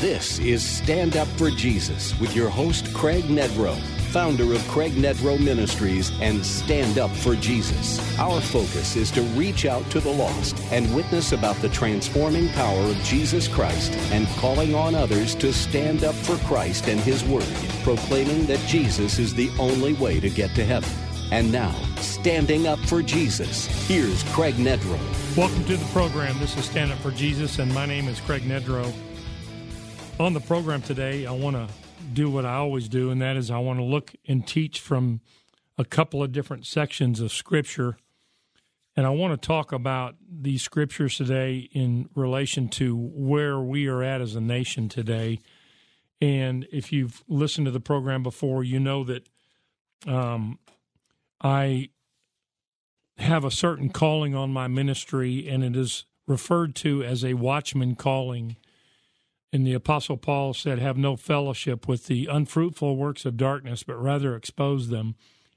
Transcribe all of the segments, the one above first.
This is Stand Up for Jesus with your host, Craig Nedrow, founder of Craig Nedrow Ministries and Stand Up for Jesus. Our focus is to reach out to the lost and witness about the transforming power of Jesus Christ and calling on others to stand up for Christ and His Word, proclaiming that Jesus is the only way to get to heaven. And now, standing up for Jesus, here's Craig Nedrow. Welcome to the program. This is Stand Up for Jesus, and my name is Craig Nedrow. On the program today, I want to do what I always do, and that is I want to look and teach from a couple of different sections of Scripture. And I want to talk about these scriptures today in relation to where we are at as a nation today. And if you've listened to the program before, you know that um, I have a certain calling on my ministry, and it is referred to as a watchman calling. And the Apostle Paul said, Have no fellowship with the unfruitful works of darkness, but rather expose them.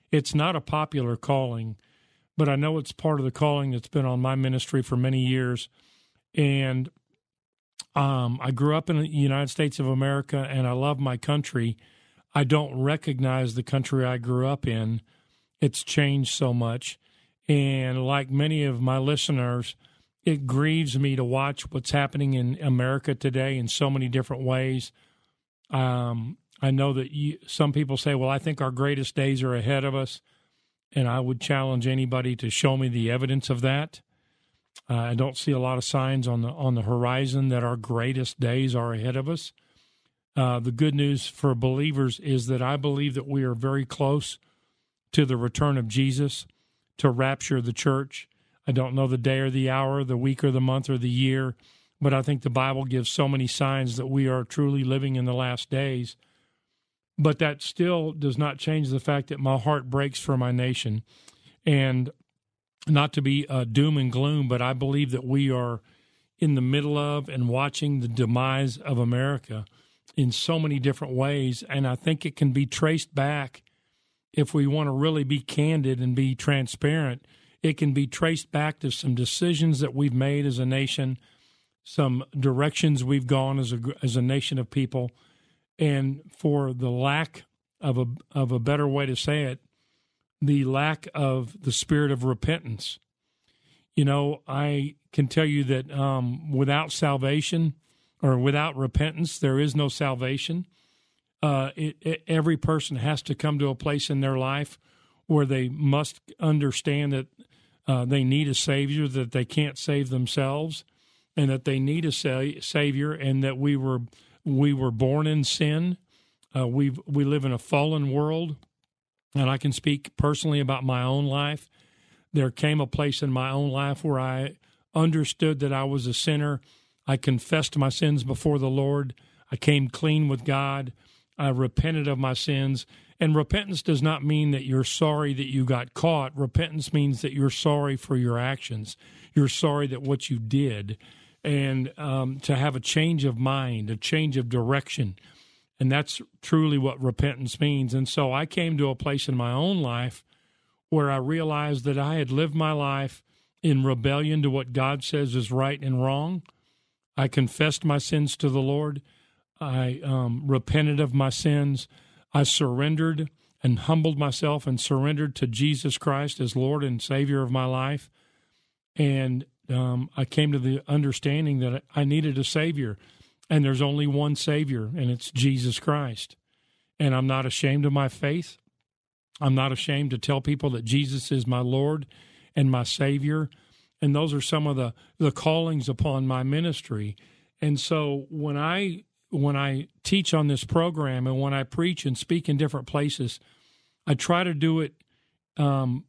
It's not a popular calling, but I know it's part of the calling that's been on my ministry for many years. And um, I grew up in the United States of America and I love my country. I don't recognize the country I grew up in. It's changed so much. And like many of my listeners, it grieves me to watch what's happening in America today in so many different ways. Um, I know that you, some people say, well, I think our greatest days are ahead of us. And I would challenge anybody to show me the evidence of that. Uh, I don't see a lot of signs on the on the horizon that our greatest days are ahead of us. Uh, the good news for believers is that I believe that we are very close to the return of Jesus to rapture the church. I don't know the day or the hour, the week or the month or the year, but I think the Bible gives so many signs that we are truly living in the last days. But that still does not change the fact that my heart breaks for my nation. And not to be uh, doom and gloom, but I believe that we are in the middle of and watching the demise of America in so many different ways. And I think it can be traced back, if we want to really be candid and be transparent, it can be traced back to some decisions that we've made as a nation, some directions we've gone as a, as a nation of people. And for the lack of a, of a better way to say it, the lack of the spirit of repentance. You know, I can tell you that um, without salvation or without repentance, there is no salvation. Uh, it, it, every person has to come to a place in their life where they must understand that uh, they need a savior, that they can't save themselves, and that they need a sa- savior, and that we were we were born in sin. Uh, we we live in a fallen world and I can speak personally about my own life. There came a place in my own life where I understood that I was a sinner. I confessed my sins before the Lord. I came clean with God. I repented of my sins. And repentance does not mean that you're sorry that you got caught. Repentance means that you're sorry for your actions. You're sorry that what you did. And um, to have a change of mind, a change of direction. And that's truly what repentance means. And so I came to a place in my own life where I realized that I had lived my life in rebellion to what God says is right and wrong. I confessed my sins to the Lord. I um, repented of my sins. I surrendered and humbled myself and surrendered to Jesus Christ as Lord and Savior of my life. And um, I came to the understanding that I needed a Savior. And there's only one Savior, and it's Jesus Christ. And I'm not ashamed of my faith. I'm not ashamed to tell people that Jesus is my Lord and my Savior. And those are some of the, the callings upon my ministry. And so when I when I teach on this program and when I preach and speak in different places, I try to do it um,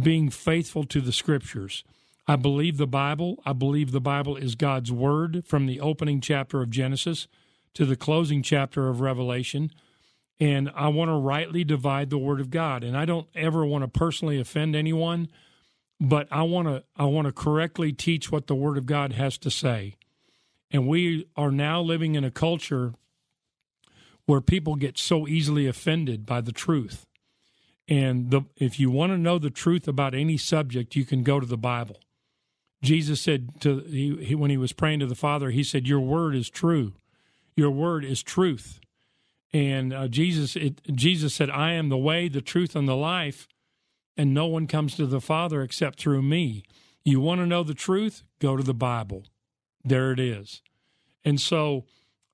being faithful to the scriptures. I believe the Bible. I believe the Bible is God's Word from the opening chapter of Genesis to the closing chapter of Revelation. And I want to rightly divide the Word of God. And I don't ever want to personally offend anyone, but I want to I want to correctly teach what the Word of God has to say. And we are now living in a culture where people get so easily offended by the truth. And the, if you want to know the truth about any subject, you can go to the Bible. Jesus said to he, he, when he was praying to the Father, he said, "Your word is true. Your word is truth." And uh, Jesus it, Jesus said, "I am the way, the truth, and the life, and no one comes to the Father except through me." You want to know the truth? Go to the Bible. There it is. And so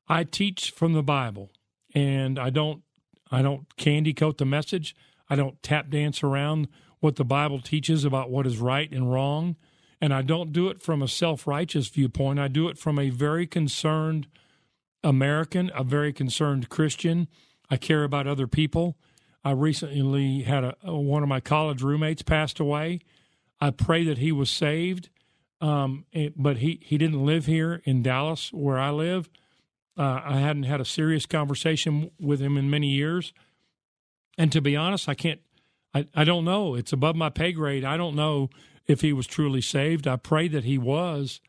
I teach from the Bible, and I don't I don't candy coat the message. I don't tap dance around what the Bible teaches about what is right and wrong. And I don't do it from a self righteous viewpoint. I do it from a very concerned American, a very concerned Christian. I care about other people. I recently had a, one of my college roommates passed away. I pray that he was saved, um, but he, he didn't live here in Dallas where I live. Uh, I hadn't had a serious conversation with him in many years. And to be honest, I can't, I, I don't know. It's above my pay grade. I don't know if he was truly saved. I pray that he was.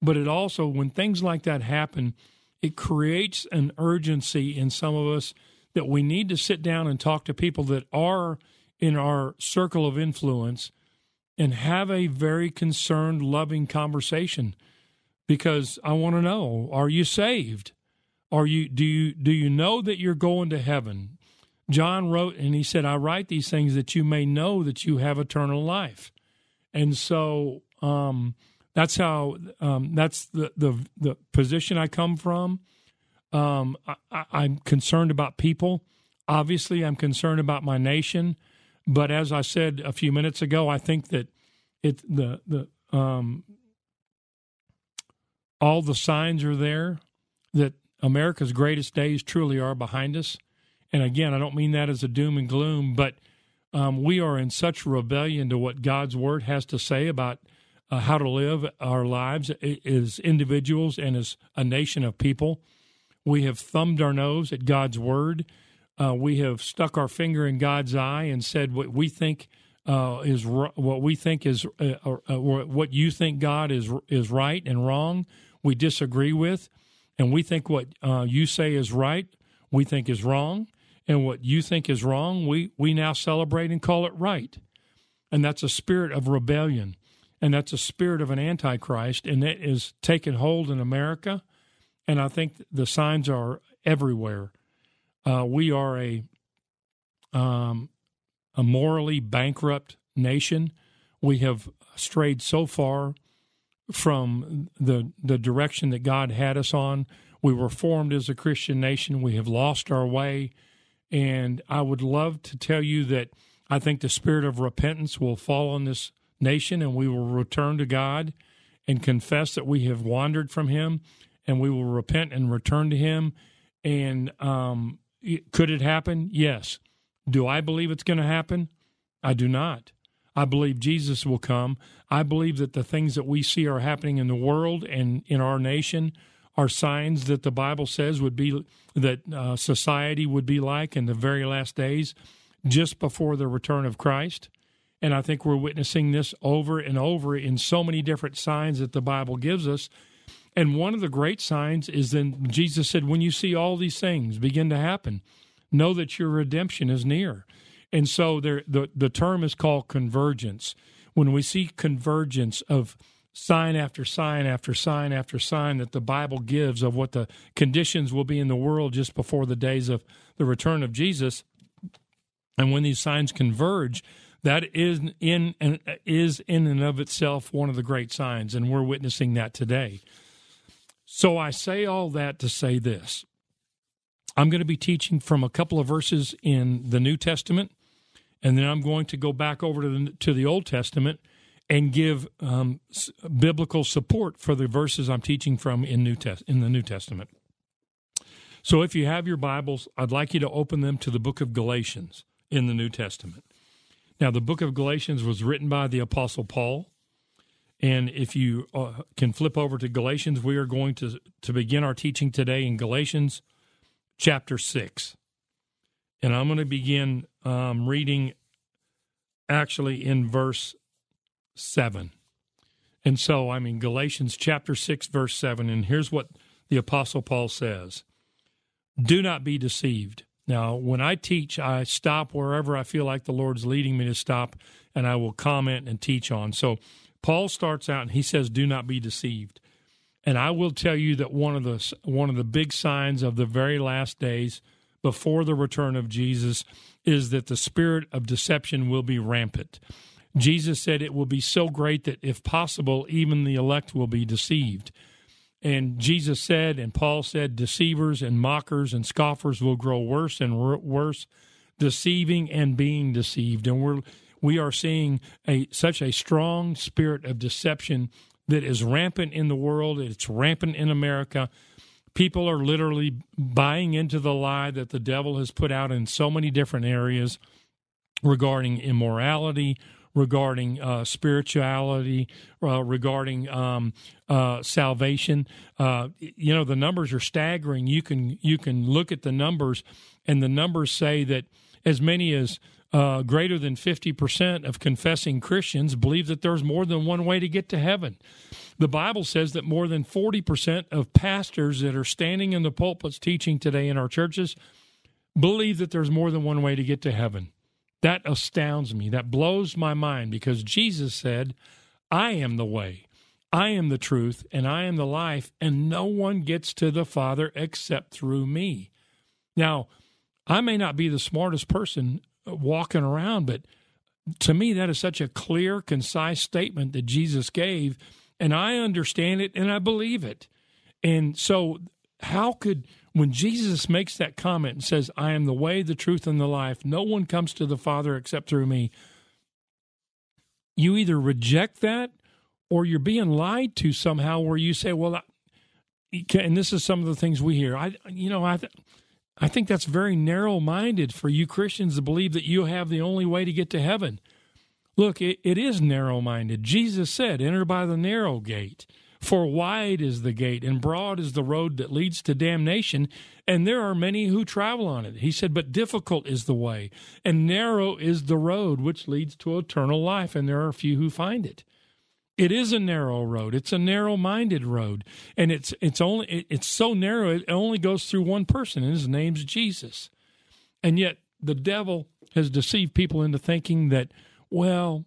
But it also, when things like that happen, it creates an urgency in some of us that we need to sit down and talk to people that are in our circle of influence and have a very concerned, loving conversation. Because I want to know: Are you saved? Are you do you do you know that you're going to heaven? John wrote and he said, I write these things that you may know that you have eternal life. And so um, that's how um, that's the, the the position I come from. Um, I, I'm concerned about people. Obviously, I'm concerned about my nation. But as I said a few minutes ago, I think that it the the um, all the signs are there that America's greatest days truly are behind us. And again, I don't mean that as a doom and gloom, but um, we are in such rebellion to what God's word has to say about uh, how to live our lives as individuals and as a nation of people. We have thumbed our nose at God's word. Uh, we have stuck our finger in God's eye and said what we think uh, is what we think is uh, uh, what you think God is is right and wrong. We disagree with, and we think what uh, you say is right. We think is wrong and what you think is wrong, we, we now celebrate and call it right. And that's a spirit of rebellion. And that's a spirit of an antichrist. And it is taken hold in America. And I think the signs are everywhere. Uh, we are a, um, a morally bankrupt nation. We have strayed so far from the the direction that God had us on. We were formed as a Christian nation. We have lost our way. And I would love to tell you that I think the spirit of repentance will fall on this nation and we will return to God and confess that we have wandered from Him and we will repent and return to Him. And um, could it happen? Yes. Do I believe it's going to happen? I do not. I believe Jesus will come. I believe that the things that we see are happening in the world and in our nation are signs that the Bible says would be that uh, society would be like in the very last days, just before the return of Christ. And I think we're witnessing this over and over in so many different signs that the Bible gives us. And one of the great signs is then Jesus said, when you see all these things begin to happen, know that your redemption is near. And so there, the, the term is called convergence. When we see convergence of sign after sign after sign after sign that the Bible gives of what the conditions will be in the world just before the days of the return of Jesus. And when these signs converge, that is in and is in and of itself one of the great signs, and we're witnessing that today. So I say all that to say this. I'm going to be teaching from a couple of verses in the New Testament, and then I'm going to go back over to the, to the Old Testament and give um, biblical support for the verses I'm teaching from in New Test in the New Testament. So, if you have your Bibles, I'd like you to open them to the book of Galatians in the New Testament. Now, the book of Galatians was written by the Apostle Paul, And if you uh, can flip over to Galatians, we are going to, to begin our teaching today in Galatians chapter 6. And I'm going to begin um, reading actually in verse 7. And so I'm in Galatians chapter 6, verse 7. And here's what the Apostle Paul says Do not be deceived. Now, when I teach, I stop wherever I feel like the Lord's leading me to stop, and I will comment and teach on. So Paul starts out and he says, Do not be deceived. And I will tell you that one of the one of the big signs of the very last days before the return of Jesus is that the spirit of deception will be rampant. Jesus said it will be so great that if possible even the elect will be deceived. And Jesus said and Paul said deceivers and mockers and scoffers will grow worse and worse deceiving and being deceived and we're we are seeing a such a strong spirit of deception that is rampant in the world. It's rampant in America. People are literally buying into the lie that the devil has put out in so many different areas regarding immorality, regarding uh, spirituality, uh, regarding um, uh, salvation. Uh, you know, the numbers are staggering. You can you can look at the numbers, and the numbers say that as many as uh, greater than 50% of confessing Christians believe that there's more than one way to get to heaven. The Bible says that more than 40% of pastors that are standing in the pulpits teaching today in our churches believe that there's more than one way to get to heaven. That astounds me. That blows my mind because Jesus said, I am the way, I am the truth, and I am the life, and no one gets to the Father except through me. Now, I may not be the smartest person walking around. But to me, that is such a clear, concise statement that Jesus gave, and I understand it and I believe it. And so, how could, when Jesus makes that comment and says, I am the way, the truth, and the life, no one comes to the Father except through me, you either reject that or you're being lied to somehow where you say, well, I, and this is some of the things we hear. I, you know, I, I think that's very narrow minded for you Christians to believe that you have the only way to get to heaven. Look, it, it is narrow minded. Jesus said, Enter by the narrow gate. For wide is the gate, and broad is the road that leads to damnation, and there are many who travel on it. He said, But difficult is the way, and narrow is the road which leads to eternal life, and there are few who find it. It is a narrow road. It's a narrow-minded road, and it's it's only it, it's so narrow it only goes through one person, and his name's Jesus. And yet the devil has deceived people into thinking that well,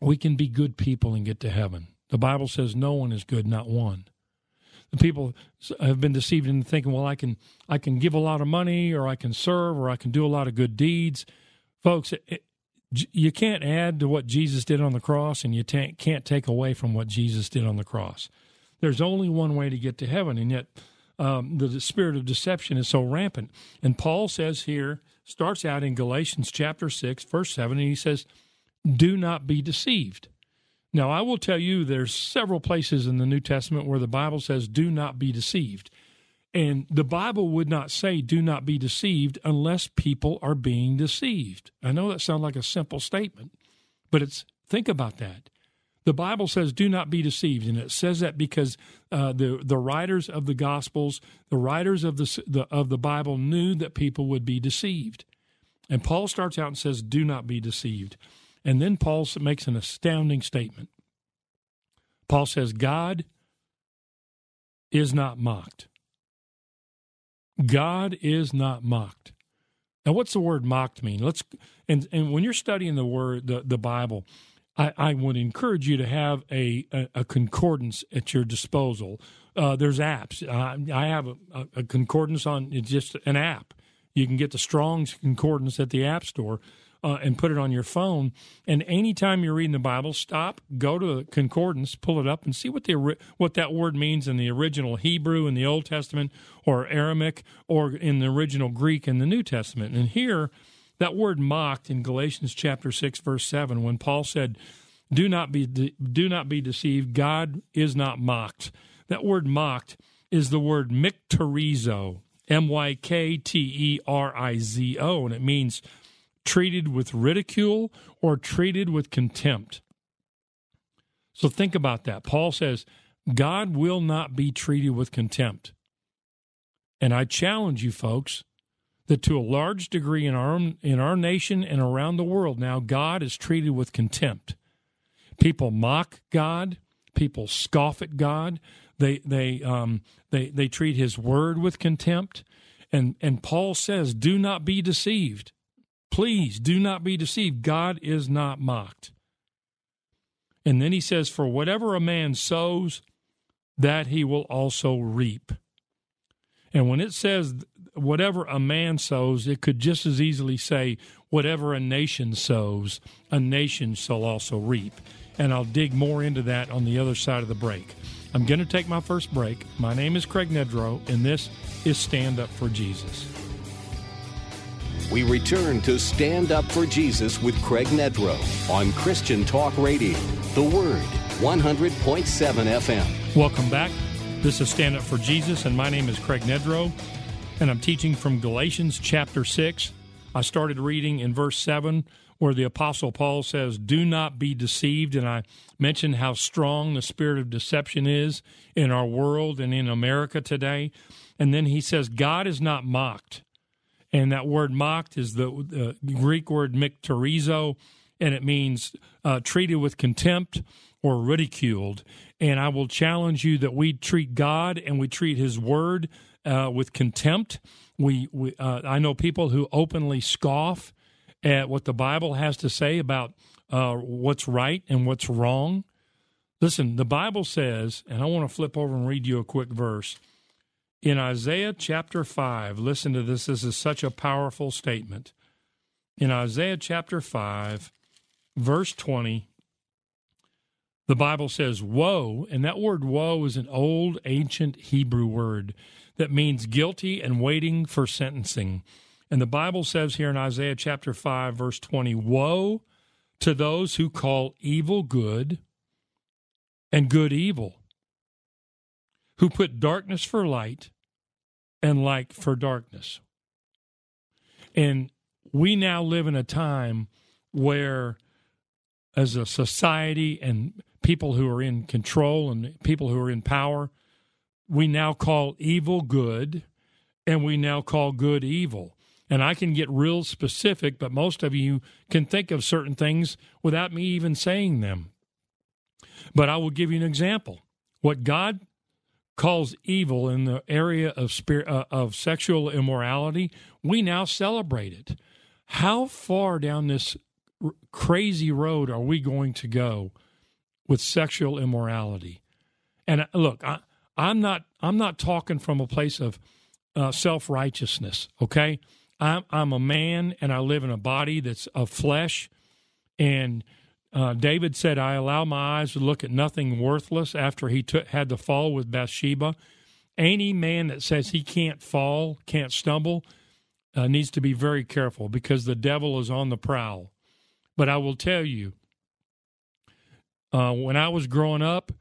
we can be good people and get to heaven. The Bible says no one is good, not one. The people have been deceived into thinking, well, I can I can give a lot of money, or I can serve, or I can do a lot of good deeds. Folks, it, you can't add to what Jesus did on the cross, and you can't take away from what Jesus did on the cross. There's only one way to get to heaven, and yet um, the spirit of deception is so rampant. And Paul says here, starts out in Galatians chapter 6, verse 7, and he says, Do not be deceived. Now, I will tell you, there's several places in the New Testament where the Bible says, Do not be deceived. And the Bible would not say, do not be deceived unless people are being deceived. I know that sounds like a simple statement, but it's think about that. The Bible says, do not be deceived. And it says that because uh, the, the writers of the Gospels, the writers of the, the, of the Bible knew that people would be deceived. And Paul starts out and says, do not be deceived. And then Paul makes an astounding statement. Paul says, God is not mocked. God is not mocked. Now, what's the word mocked mean? Let's and and when you're studying the word the, the Bible, I, I would encourage you to have a, a, a concordance at your disposal. Uh, there's apps. Uh, I have a, a, concordance on it's just an app. You can get the Strong's concordance at the App Store uh, and put it on your phone. And anytime you're reading the Bible, stop, go to the concordance, pull it up, and see what the what that word means in the original Hebrew in the Old Testament, or Aramaic, or in the original Greek in the New Testament. And here, that word mocked in Galatians chapter six, verse seven, when Paul said, "Do not be do not be deceived. God is not mocked." That word mocked is the word mykterizo, M Y K T E R I Z O, and it means treated with ridicule or treated with contempt. So think about that. Paul says, God will not be treated with contempt. And I challenge you folks that to a large degree in our in our nation and around the world now God is treated with contempt. People mock God, people scoff at God, they they um, they they treat his word with contempt. And and Paul says, "Do not be deceived. Please do not be deceived. God is not mocked." And then he says, For whatever a man sows, that he will also reap. And when it says whatever a man sows, it could just as easily say, whatever a nation sows, a nation shall also reap. And I'll dig more into that on the other side of the break. I'm going to take my first break. My name is Craig Nedrow, and this is Stand Up for Jesus. We return to Stand Up for Jesus with Craig Nedrow on Christian Talk Radio, The Word, 100.7 FM. Welcome back. This is Stand Up for Jesus, and my name is Craig Nedrow, and I'm teaching from Galatians chapter 6. I started reading in verse 7 where the Apostle Paul says, Do not be deceived. And I mentioned how strong the spirit of deception is in our world and in America today. And then he says, God is not mocked. And that word mocked is the, Greek word mykterizo, and it means uh, treated with contempt or ridiculed. And I will challenge you that we treat God and we treat His Word uh, with contempt. We, we uh, I know people who openly scoff at what the Bible has to say about uh, what's right and what's wrong. Listen, the Bible says, and I want to flip over and read you a quick verse. In Isaiah chapter 5, listen to this. This is such a powerful statement. In Isaiah chapter 5, verse 20, the Bible says, Woe, and that word woe is an old ancient Hebrew word that means guilty and waiting for sentencing. And the Bible says here in Isaiah chapter 5, verse 20, Woe to those who call evil good and good evil, who put darkness for light and light for darkness. And we now live in a time where, as a society and people who are in control and people who are in power, we now call evil good and we now call good evil. And I can get real specific, but most of you can think of certain things without me even saying them. But I will give you an example. What God calls evil in the area of spirit, uh, of sexual immorality, we now celebrate it. How far down this r- crazy road are we going to go with sexual immorality? And uh, look, I, am not I'm not talking from a place of uh, self righteousness. Okay, I'm I'm a man and I live in a body that's of flesh, and uh, David said, I allow my eyes to look at nothing worthless after he took, had the fall with Bathsheba. Any man that says he can't fall, can't stumble, uh, needs to be very careful because the devil is on the prowl. But I will tell you, uh, when I was growing up,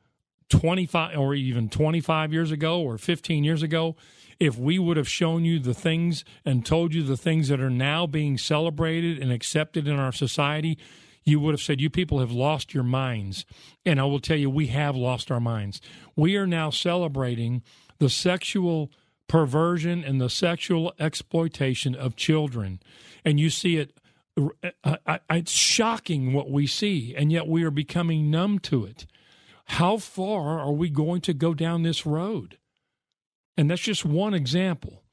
25 or even 25 years ago or 15 years ago, if we would have shown you the things and told you the things that are now being celebrated and accepted in our society, you would have said, You people have lost your minds. And I will tell you, we have lost our minds. We are now celebrating the sexual perversion and the sexual exploitation of children. And you see it, uh, uh, it's shocking what we see, and yet we are becoming numb to it. How far are we going to go down this road? And that's just one example.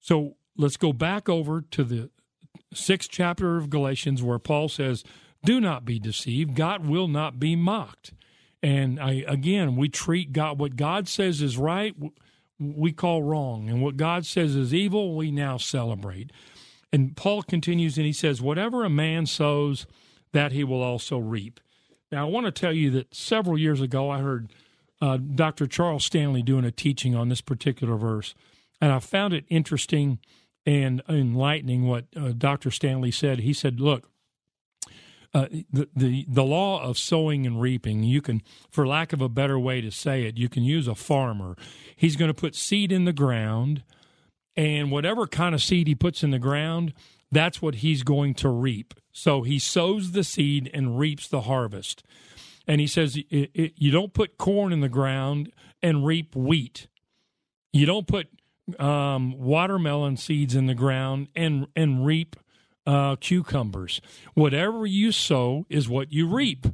So let's go back over to the sixth chapter of Galatians where Paul says, do not be deceived. God will not be mocked. And I, again, we treat God, what God says is right, we call wrong. And what God says is evil, we now celebrate. And Paul continues and he says, Whatever a man sows, that he will also reap. Now, I want to tell you that several years ago, I heard uh, Dr. Charles Stanley doing a teaching on this particular verse. And I found it interesting and enlightening what uh, Dr. Stanley said. He said, Look, uh, the, the the law of sowing and reaping. You can, for lack of a better way to say it, you can use a farmer. He's going to put seed in the ground, and whatever kind of seed he puts in the ground, that's what he's going to reap. So he sows the seed and reaps the harvest. And he says it, it, you don't put corn in the ground and reap wheat. You don't put um, watermelon seeds in the ground and and reap uh, cucumbers. Whatever you sow is what you reap.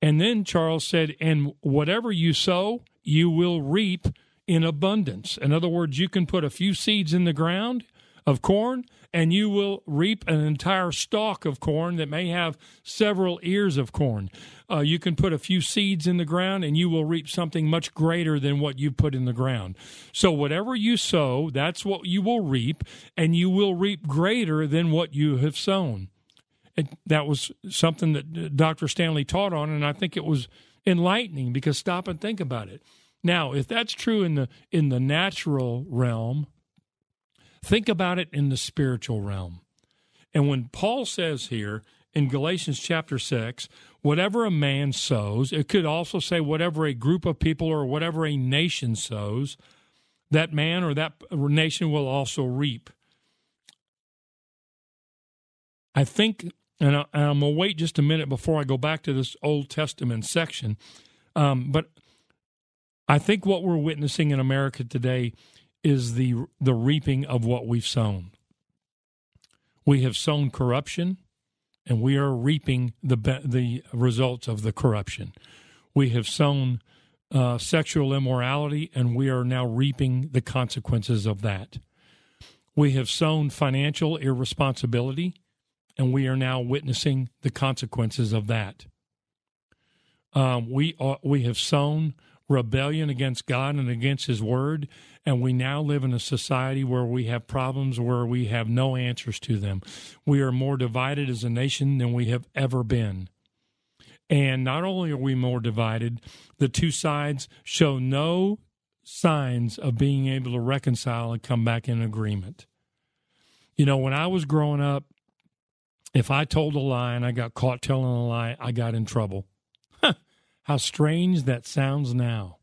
And then Charles said, and whatever you sow, you will reap in abundance. In other words, you can put a few seeds in the ground of corn and you will reap an entire stalk of corn that may have several ears of corn. Uh, you can put a few seeds in the ground and you will reap something much greater than what you put in the ground. So, whatever you sow, that's what you will reap, and you will reap greater than what you have sown. And that was something that uh, Dr. Stanley taught on, and I think it was enlightening because stop and think about it. Now, if that's true in the in the natural realm, Think about it in the spiritual realm. And when Paul says here in Galatians chapter 6, whatever a man sows, it could also say whatever a group of people or whatever a nation sows, that man or that nation will also reap. I think, and, I, am going to wait just a minute before I go back to this Old Testament section, um, but I think what we're witnessing in America today is the the reaping of what we've sown. We have sown corruption, and we are reaping the the results of the corruption. We have sown uh, sexual immorality, and we are now reaping the consequences of that. We have sown financial irresponsibility, and we are now witnessing the consequences of that. Um, we are, we have sown rebellion against God and against His Word. And we now live in a society where we have problems where we have no answers to them. We are more divided as a nation than we have ever been. And not only are we more divided, the two sides show no signs of being able to reconcile and come back in agreement. You know, when I was growing up, if I told a lie and I got caught telling a lie, I got in trouble. How strange that sounds now.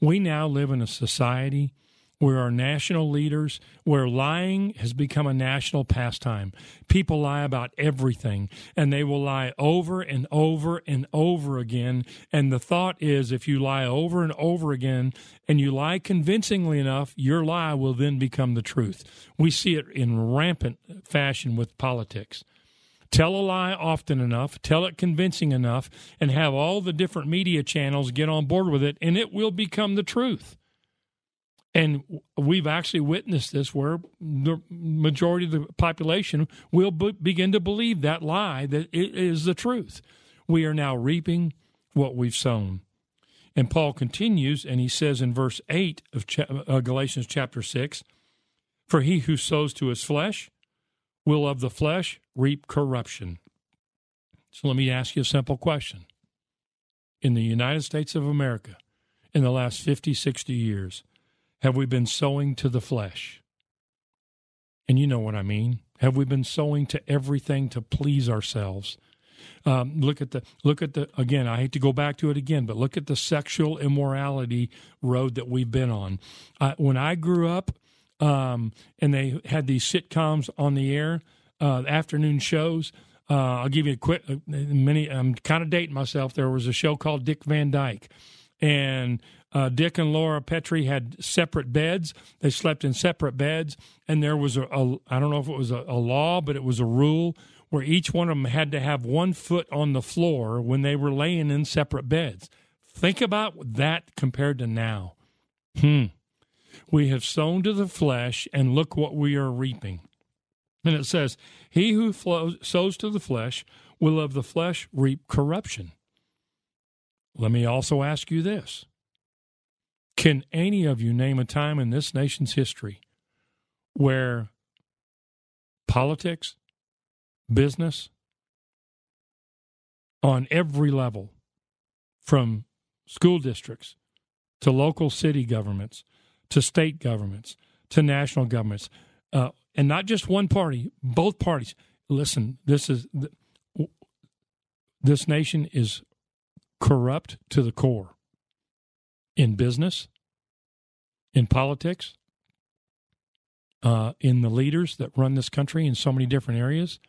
We now live in a society where our national leaders, where lying has become a national pastime. People lie about everything, and they will lie over and over and over again. And the thought is if you lie over and over again and you lie convincingly enough, your lie will then become the truth. We see it in rampant fashion with politics. Tell a lie often enough, tell it convincing enough, and have all the different media channels get on board with it, and it will become the truth. And we've actually witnessed this where the majority of the population will be- begin to believe that lie that it is the truth. We are now reaping what we've sown. And Paul continues, and he says in verse 8 of uh, Galatians chapter 6 For he who sows to his flesh will of the flesh reap corruption. So let me ask you a simple question. In the United States of America, in the last 50, 60 years, have we been sowing to the flesh? And you know what I mean. Have we been sowing to everything to please ourselves? Um, look at the look at the again. I hate to go back to it again, but look at the sexual immorality road that we've been on. Uh, when I grew up, um, and they had these sitcoms on the air, uh, afternoon shows. Uh, I'll give you a quick. Uh, many. I'm kind of dating myself. There was a show called Dick Van Dyke, and uh, Dick and Laura Petrie had separate beds. They slept in separate beds, and there was a, a I don't know if it was a, a law, but it was a rule where each one of them had to have one foot on the floor when they were laying in separate beds. Think about that compared to now. Hmm. We have sown to the flesh, and look what we are reaping. And it says, He who flows, sows to the flesh will of the flesh reap corruption. Let me also ask you this Can any of you name a time in this nation's history where politics, business, on every level, from school districts to local city governments to state governments to national governments, uh, and not just one party, both parties. Listen, this is this nation is corrupt to the core in business, in politics, uh, in the leaders that run this country in so many different areas.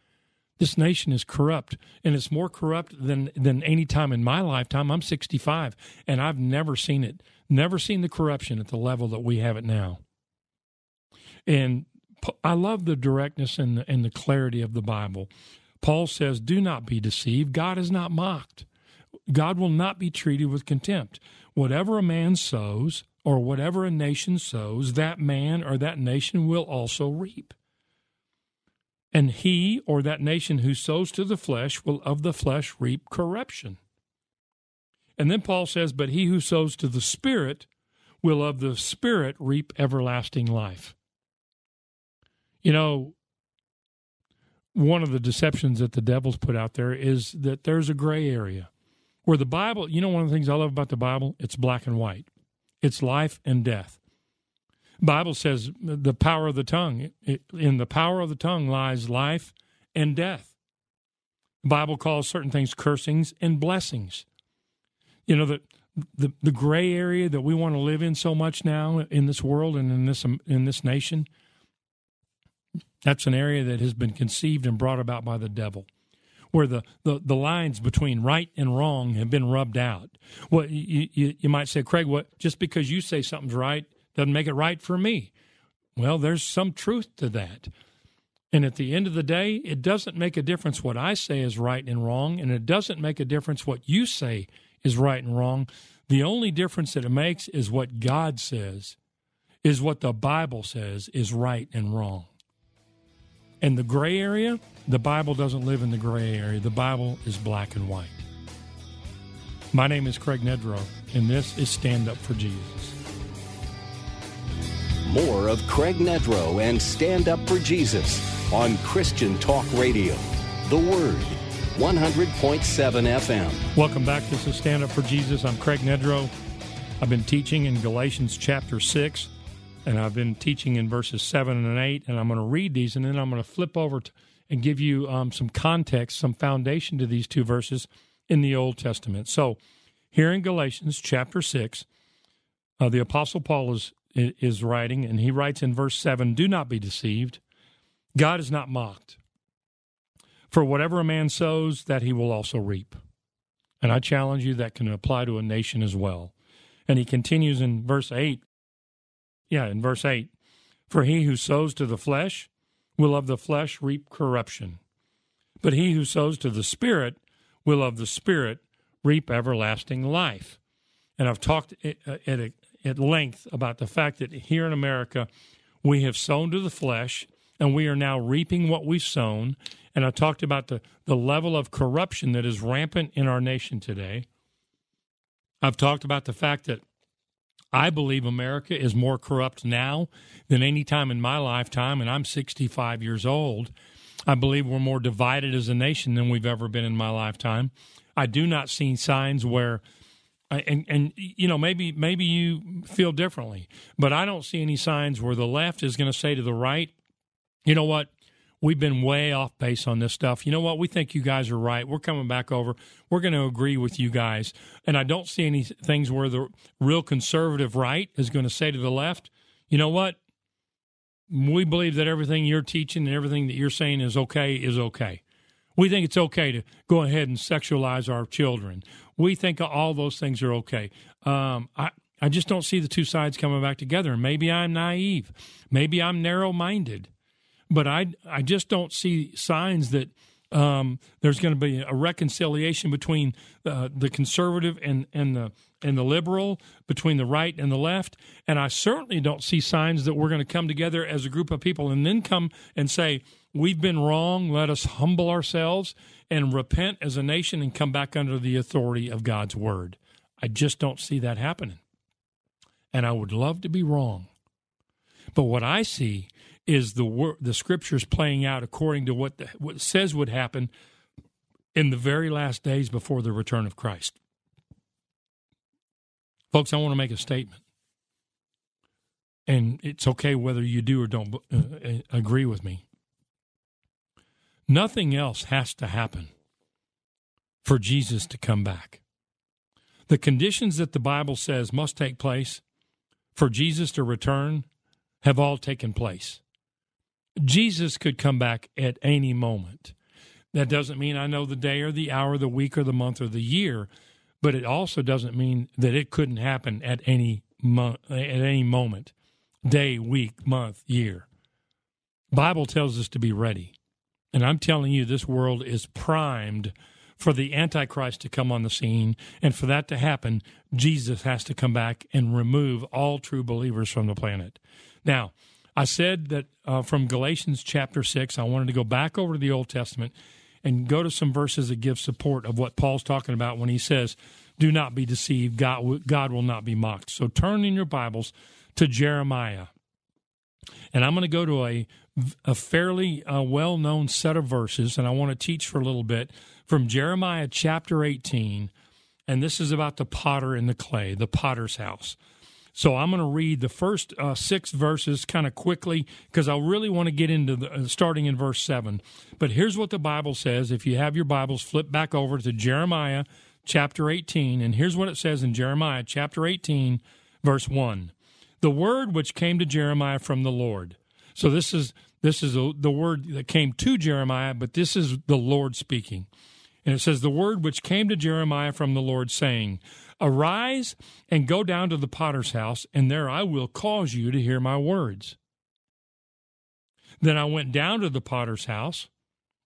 This nation is corrupt, and it's more corrupt than than any time in my lifetime. I'm 65, and I've never seen it, never seen the corruption at the level that we have it now. And I love the directness and the, and the clarity of the Bible. Paul says, "Do not be deceived. God is not mocked. God will not be treated with contempt. Whatever a man sows, or whatever a nation sows, that man or that nation will also reap." And he or that nation who sows to the flesh will of the flesh reap corruption. And then Paul says, But he who sows to the Spirit will of the Spirit reap everlasting life. You know, one of the deceptions that the devil's put out there is that there's a gray area where the Bible, you know, one of the things I love about the Bible, it's black and white, it's life and death. Bible says the power of the tongue. In the power of the tongue lies life and death. The Bible calls certain things cursings and blessings. You know the the the gray area that we want to live in so much now in this world and in this in this nation. That's an area that has been conceived and brought about by the devil where the, the, the lines between right and wrong have been rubbed out. What you, you, you might say, Craig, what just because you say something's right doesn't make it right for me. Well, there's some truth to that. And at the end of the day, it doesn't make a difference what I say is right and wrong, and it doesn't make a difference what you say is right and wrong. The only difference that it makes is what God says, is what the Bible says is right and wrong. And the gray area, the Bible doesn't live in the gray area. The Bible is black and white. My name is Craig Nedrow, and this is Stand Up for Jesus. More of Craig Nedrow and Stand Up for Jesus on Christian Talk Radio. The Word, 100.7 FM. Welcome back. This is Stand Up for Jesus. I'm Craig Nedrow. I've been teaching in Galatians chapter 6, and I've been teaching in verses 7 and 8, and I'm going to read these, and then I'm going to flip over to, and give you um, some context, some foundation to these two verses in the Old Testament. So, here in Galatians chapter 6, uh, the Apostle Paul is is writing, and he writes in verse 7 Do not be deceived. God is not mocked. For whatever a man sows, that he will also reap. And I challenge you that can apply to a nation as well. And he continues in verse 8. Yeah, in verse 8. For he who sows to the flesh will of the flesh reap corruption. But he who sows to the Spirit will of the Spirit reap everlasting life. And I've talked eh, eh, at a at length about the fact that here in America, we have sown to the flesh and we are now reaping what we've sown. And I talked about the, the level of corruption that is rampant in our nation today. I've talked about the fact that I believe America is more corrupt now than any time in my lifetime, and I'm 65 years old. I believe we're more divided as a nation than we've ever been in my lifetime. I do not see signs where and and you know maybe maybe you feel differently, but I don't see any signs where the left is going to say to the right, you know what, we've been way off base on this stuff. You know what, we think you guys are right. We're coming back over. We're going to agree with you guys, and I don't see any things where the real conservative right is going to say to the left, you know what, we believe that everything you're teaching and everything that you're saying is okay is okay. We think it's okay to go ahead and sexualize our children we think all those things are okay. Um, I, I just don't see the two sides coming back together. Maybe I'm naive. Maybe I'm narrow minded. But I, I just don't see signs that um, there's going to be a reconciliation between uh, the conservative and, and the and the liberal, between the right and the left. And I certainly don't see signs that we're going to come together as a group of people and then come and say, We've been wrong. Let us humble ourselves and repent as a nation and come back under the authority of God's word. I just don't see that happening. And I would love to be wrong. But what I see is the wor- the scriptures playing out according to what, the, what says would happen in the very last days before the return of Christ. Folks, I want to make a statement. And it's okay whether you do or don't uh, uh agree with me. Nothing else has to happen for Jesus to come back. The conditions that the Bible says must take place for Jesus to return have all taken place. Jesus could come back at any moment. That doesn't mean I know the day or the hour, the week or the month or the year, but it also doesn't mean that it couldn't happen at any mo- at any moment, day, week, month, year. Bible tells us to be ready. And I'm telling you this world is primed for the antichrist to come on the scene and for that to happen, Jesus has to come back and remove all true believers from the planet. Now, I said that uh, from Galatians chapter 6, I wanted to go back over to the Old Testament and go to some verses that give support of what Paul's talking about when he says, Do not be deceived, God, God will not be mocked. So turn in your Bibles to Jeremiah. And I'm going to go to a, a fairly uh, well known set of verses, and I want to teach for a little bit from Jeremiah chapter 18. And this is about the potter and the clay, the potter's house. So I'm going to read the first uh, six verses kind of quickly because I really want to get into the, uh, starting in verse 7. But here's what the Bible says. If you have your Bibles, flip back over to Jeremiah chapter 18. And here's what it says in Jeremiah chapter 18, verse 1. The word which came to Jeremiah from the Lord. So this is this is the word that came to Jeremiah, but this is the Lord speaking. And it says, The word which came to Jeremiah from the Lord, saying, Arise and go down to the potter's house, and there I will cause you to hear my words. Then I went down to the potter's house,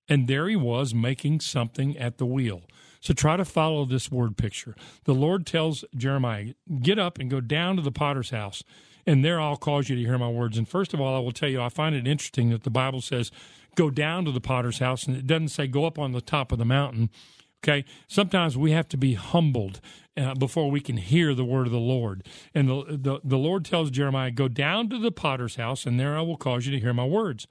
and there he was making something at the wheel. So try to follow this word picture. The Lord tells Jeremiah, Get up and go down to the potter's house, and there I'll cause you to hear my words. And first of all, I will tell you, I find it interesting that the Bible says, Go down to the potter's house, and it doesn't say go up on the top of the mountain. Okay, sometimes we have to be humbled uh, before we can hear the word of the Lord. And the, the, the Lord tells Jeremiah, Go down to the potter's house, and there I will cause you to hear my words.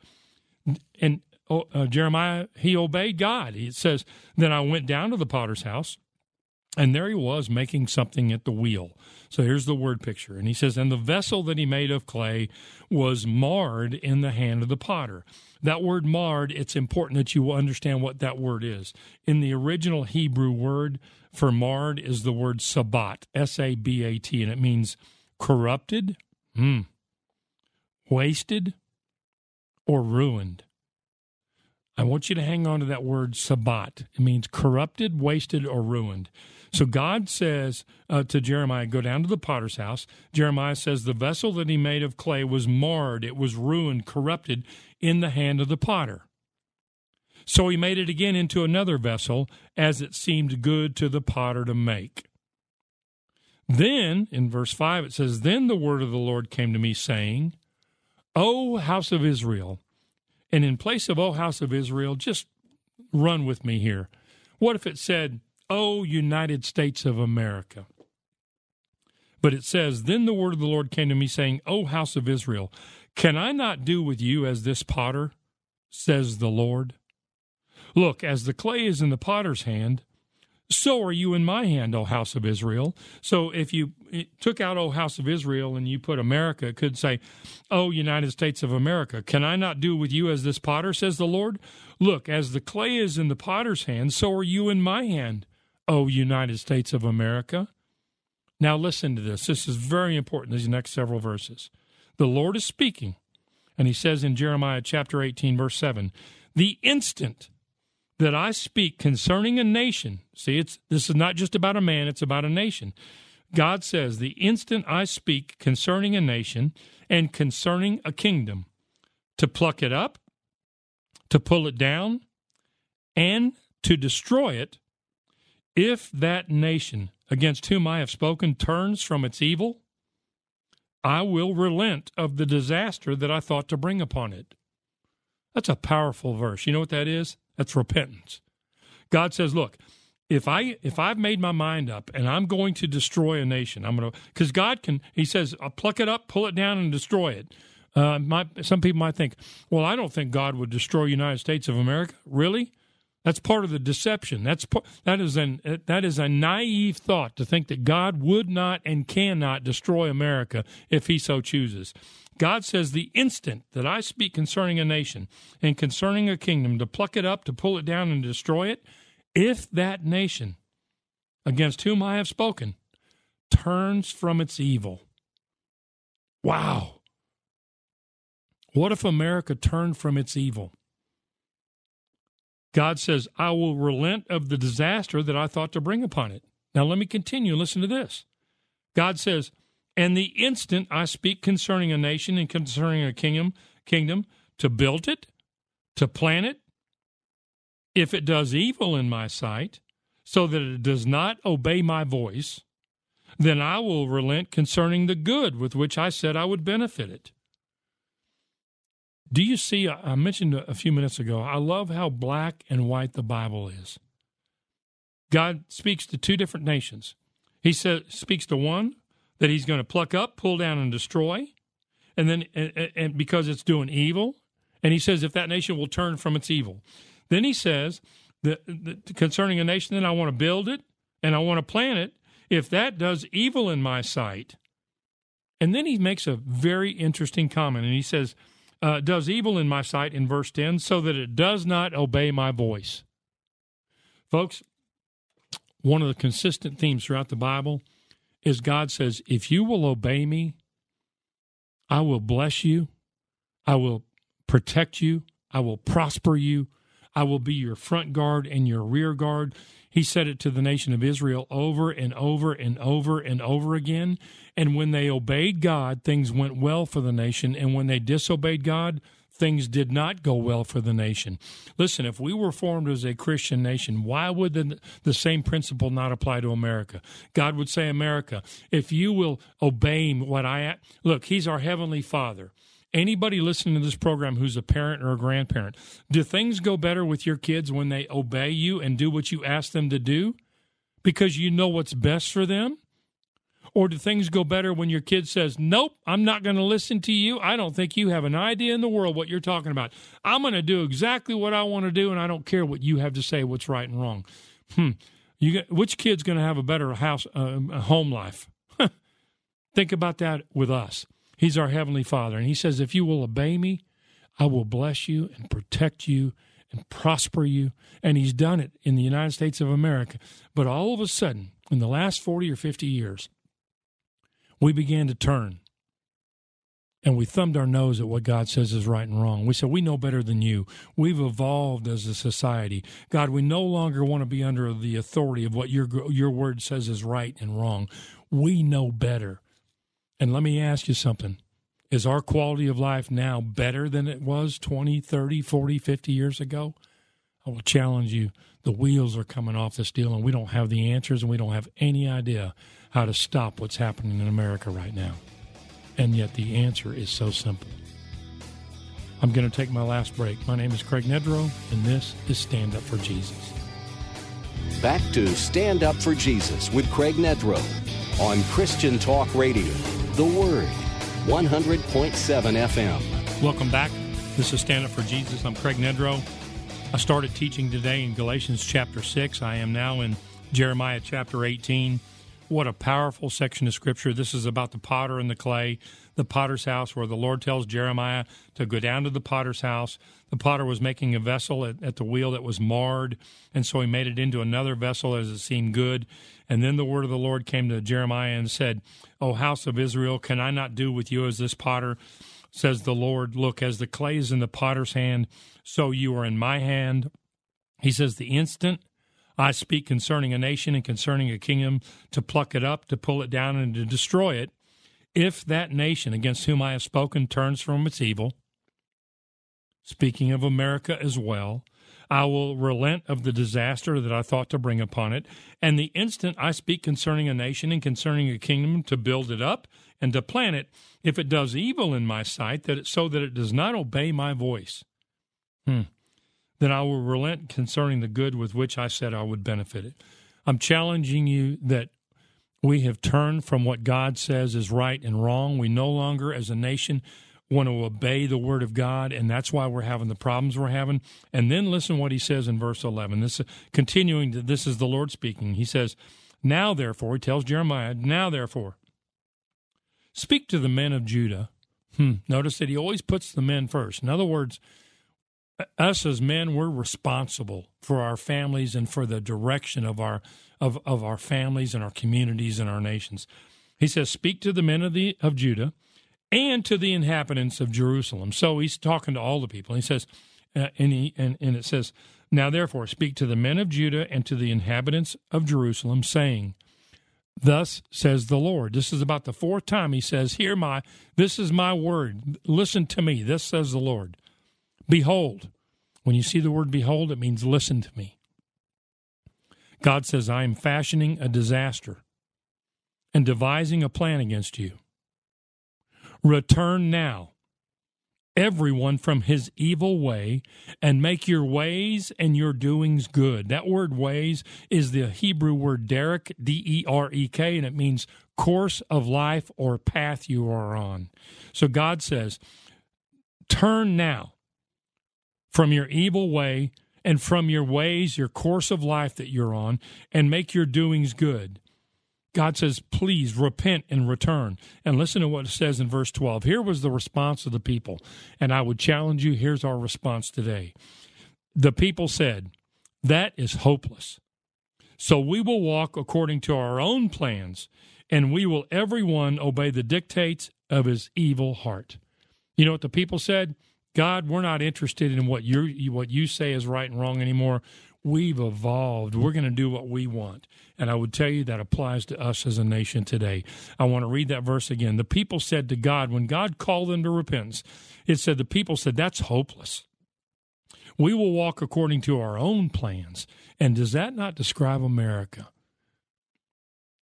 And oh, uh, Jeremiah, he obeyed God. He says, Then I went down to the potter's house, and there he was making something at the wheel. So here's the word picture. And he says, And the vessel that he made of clay was marred in the hand of the potter. That word marred, it's important that you understand what that word is. In the original Hebrew word for marred is the word sabat, S A B A T, and it means corrupted, mm, wasted, or ruined. I want you to hang on to that word sabat. It means corrupted, wasted, or ruined. So God says uh, to Jeremiah, Go down to the potter's house. Jeremiah says, The vessel that he made of clay was marred, it was ruined, corrupted in the hand of the potter. So he made it again into another vessel, as it seemed good to the potter to make. Then, in verse 5, it says, Then the word of the Lord came to me, saying, O house of Israel, and in place of O house of Israel, just run with me here. What if it said, O United States of America. But it says, Then the word of the Lord came to me, saying, O house of Israel, can I not do with you as this potter, says the Lord? Look, as the clay is in the potter's hand, so are you in my hand, O house of Israel. So if you eh, took out, O house of Israel, and you put America, it could say, O United States of America. Can I not do with you as this potter, says the Lord? Look, as the clay is in the potter's hand, so are you in my hand, O United States of America. Now, listen to this. This is very important, these next several verses. The Lord is speaking, and he says in Jeremiah chapter 18, verse 7 The instant that I speak concerning a nation, see, it's, this is not just about a man, it's about a nation. God says, The instant I speak concerning a nation and concerning a kingdom, to pluck it up, to pull it down, and to destroy it, if that nation against whom I have spoken turns from its evil, I will relent of the disaster that I thought to bring upon it. That's a powerful verse. You know what that is? That's repentance. God says, look, if I if I've made my mind up and I'm going to destroy a nation, I'm going to because God can. He says, I'll pluck it up, pull it down, and destroy it. Uh, my, some people might think, well, I don't think God would destroy United States of America. Really? That's part of the deception. That's that is an eh, that is a naive thought to think that God would not and cannot destroy America if He so chooses. God says, "The instant that I speak concerning a nation and concerning a kingdom, to pluck it up, to pull it down, and destroy it, if that nation against whom I have spoken turns from its evil." Wow! What if America turned from its evil? God says, I will relent of the disaster that I thought to bring upon it. Now, let me continue. Listen to this. God says, And the instant I speak concerning a nation and concerning a kingdom, kingdom to build it, to plan it, if it does evil in my sight, so that it does not obey my voice, then I will relent concerning the good with which I said I would benefit it. Do you see? I mentioned a few minutes ago, I love how black and white the Bible is. God speaks to two different nations. He says, speaks to one that he's going to pluck up, pull down, and destroy, and then and, and because it's doing evil, and he says if that nation will turn from its evil, then he says that, concerning a nation, then I want to build it and I want to plant it. If that does evil in my sight, and then he makes a very interesting comment, and he says uh, does evil in my sight in verse 10 so that it does not obey my voice. Folks, one of the consistent themes throughout the Bible is God says, If you will obey me, I will bless you, I will protect you, I will prosper you, I will be your front guard and your rear guard. He said it to the nation of Israel over and over and over and over again. And when they obeyed God, things went well for the nation. And when they disobeyed God, things did not go well for the nation. Listen, if we were formed as a Christian nation, why would the, the same principle not apply to America? God would say, America, if you will obey what I look, He's our Heavenly Father anybody listening to this program who's a parent or a grandparent, do things go better with your kids when they obey you and do what you ask them to do because you know what's best for them? Or do things go better when your kid says, Nope, I'm not going to listen to you. I don't think you have an idea in the world what you're talking about. I'm going to do exactly what I want to do, and I don't care what you have to say, what's right and wrong. Hmm. You get, which kid's going to have a better house, uh, home life? Think about that with us. He's our Heavenly Father. And He says, If you will obey me, I will bless you and protect you and prosper you. And He's done it in the United States of America. But all of a sudden, in the last 40 or 50 years, we began to turn and we thumbed our nose at what God says is right and wrong. We said, We know better than you. We've evolved as a society. God, we no longer want to be under the authority of what your, your word says is right and wrong. We know better. And let me ask you something. Is our quality of life now better than it was 20, 30, 40, 50 years ago? I will challenge you. The wheels are coming off this deal, and we don't have the answers, and we don't have any idea how to stop what's happening in America right now. And yet the answer is so simple. I'm going to take my last break. My name is Craig Nedrow, and this is Stand Up for Jesus. Back to Stand Up for Jesus with Craig Nedrow on Christian Talk Radio. The Word, 100.7 FM. Welcome back. This is Stand Up for Jesus. I'm Craig Nedrow. I started teaching today in Galatians chapter 6. I am now in Jeremiah chapter 18. What a powerful section of scripture. This is about the potter and the clay, the potter's house, where the Lord tells Jeremiah to go down to the potter's house. The potter was making a vessel at, at the wheel that was marred, and so he made it into another vessel as it seemed good. And then the word of the Lord came to Jeremiah and said, O house of Israel, can I not do with you as this potter? Says the Lord, Look, as the clay is in the potter's hand, so you are in my hand. He says, The instant I speak concerning a nation and concerning a kingdom to pluck it up, to pull it down, and to destroy it, if that nation against whom I have spoken turns from its evil, speaking of America as well, I will relent of the disaster that I thought to bring upon it. And the instant I speak concerning a nation and concerning a kingdom to build it up and to plan it, if it does evil in my sight, that it, so that it does not obey my voice, hmm, then I will relent concerning the good with which I said I would benefit it. I'm challenging you that we have turned from what God says is right and wrong. We no longer, as a nation, want to obey the word of God, and that's why we're having the problems we're having. And then listen what he says in verse 11. This continuing, this is the Lord speaking. He says, Now therefore, he tells Jeremiah, Now therefore, speak to the men of Judah. Hmm. Notice that he always puts the men first. In other words, us as men, we're responsible for our families and for the direction of our of, of our families and our communities and our nations. He says, Speak to the men of the of Judah and to the inhabitants of Jerusalem. So he's talking to all the people. He says, uh, and, he, and, and it says, Now therefore speak to the men of Judah and to the inhabitants of Jerusalem, saying, Thus says the Lord. This is about the fourth time he says, Hear my, this is my word. Listen to me. This says the Lord. Behold. When you see the word behold, it means listen to me. God says, I am fashioning a disaster and devising a plan against you. Return now everyone from his evil way and make your ways and your doings good. That word ways is the Hebrew word derek, D E R E K, and it means course of life or path you are on. So God says, turn now from your evil way and from your ways, your course of life that you're on, and make your doings good. God says, please repent and return. And listen to what it says in verse 12. Here was the response of the people. And I would challenge you here's our response today. The people said, That is hopeless. So we will walk according to our own plans, and we will everyone obey the dictates of his evil heart. You know what the people said? God, we're not interested in what you what you say is right and wrong anymore. We've evolved. We're going to do what we want. And I would tell you that applies to us as a nation today. I want to read that verse again. The people said to God, when God called them to repentance, it said, the people said, that's hopeless. We will walk according to our own plans. And does that not describe America?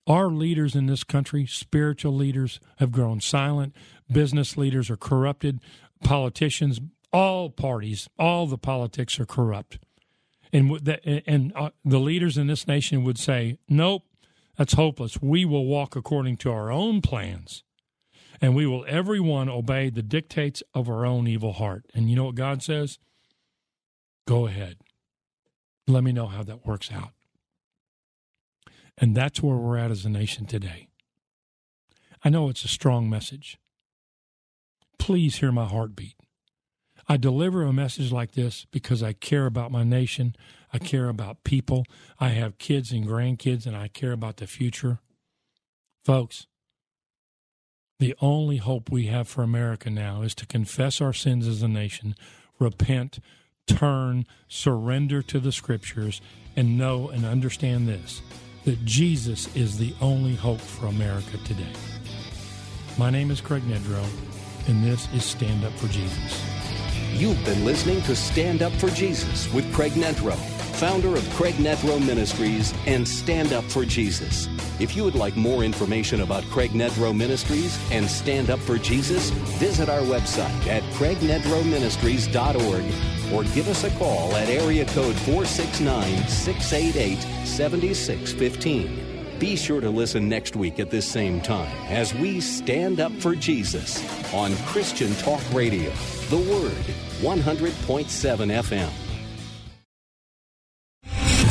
Our leaders in this country, spiritual leaders, have grown silent. Business leaders are corrupted. Politicians, all parties, all the politics are corrupt and the, and uh, the leaders in this nation would say, "Nope, that's hopeless. We will walk according to our own plans, and we will everyone obey the dictates of our own evil heart." And you know what God says? Go ahead. Let me know how that works out. And that's where we're at as a nation today. I know it's a strong message. Please hear my heartbeat. I deliver a message like this because I care about my nation. I care about people. I have kids and grandkids, and I care about the future. Folks, the only hope we have for America now is to confess our sins as a nation, repent, turn, surrender to the scriptures, and know and understand this that Jesus is the only hope for America today. My name is Craig Nedrow, and this is Stand Up for Jesus. You've been listening to Stand Up for Jesus with Craig Nedrow, founder of Craig Nedrow Ministries and Stand Up for Jesus. If you would like more information about Craig Nedrow Ministries and Stand Up for Jesus, visit our website at craignedrowministries.org or give us a call at area code 469 688 7615. Be sure to listen next week at this same time as we stand up for Jesus on Christian Talk Radio. The Word, 100.7 FM.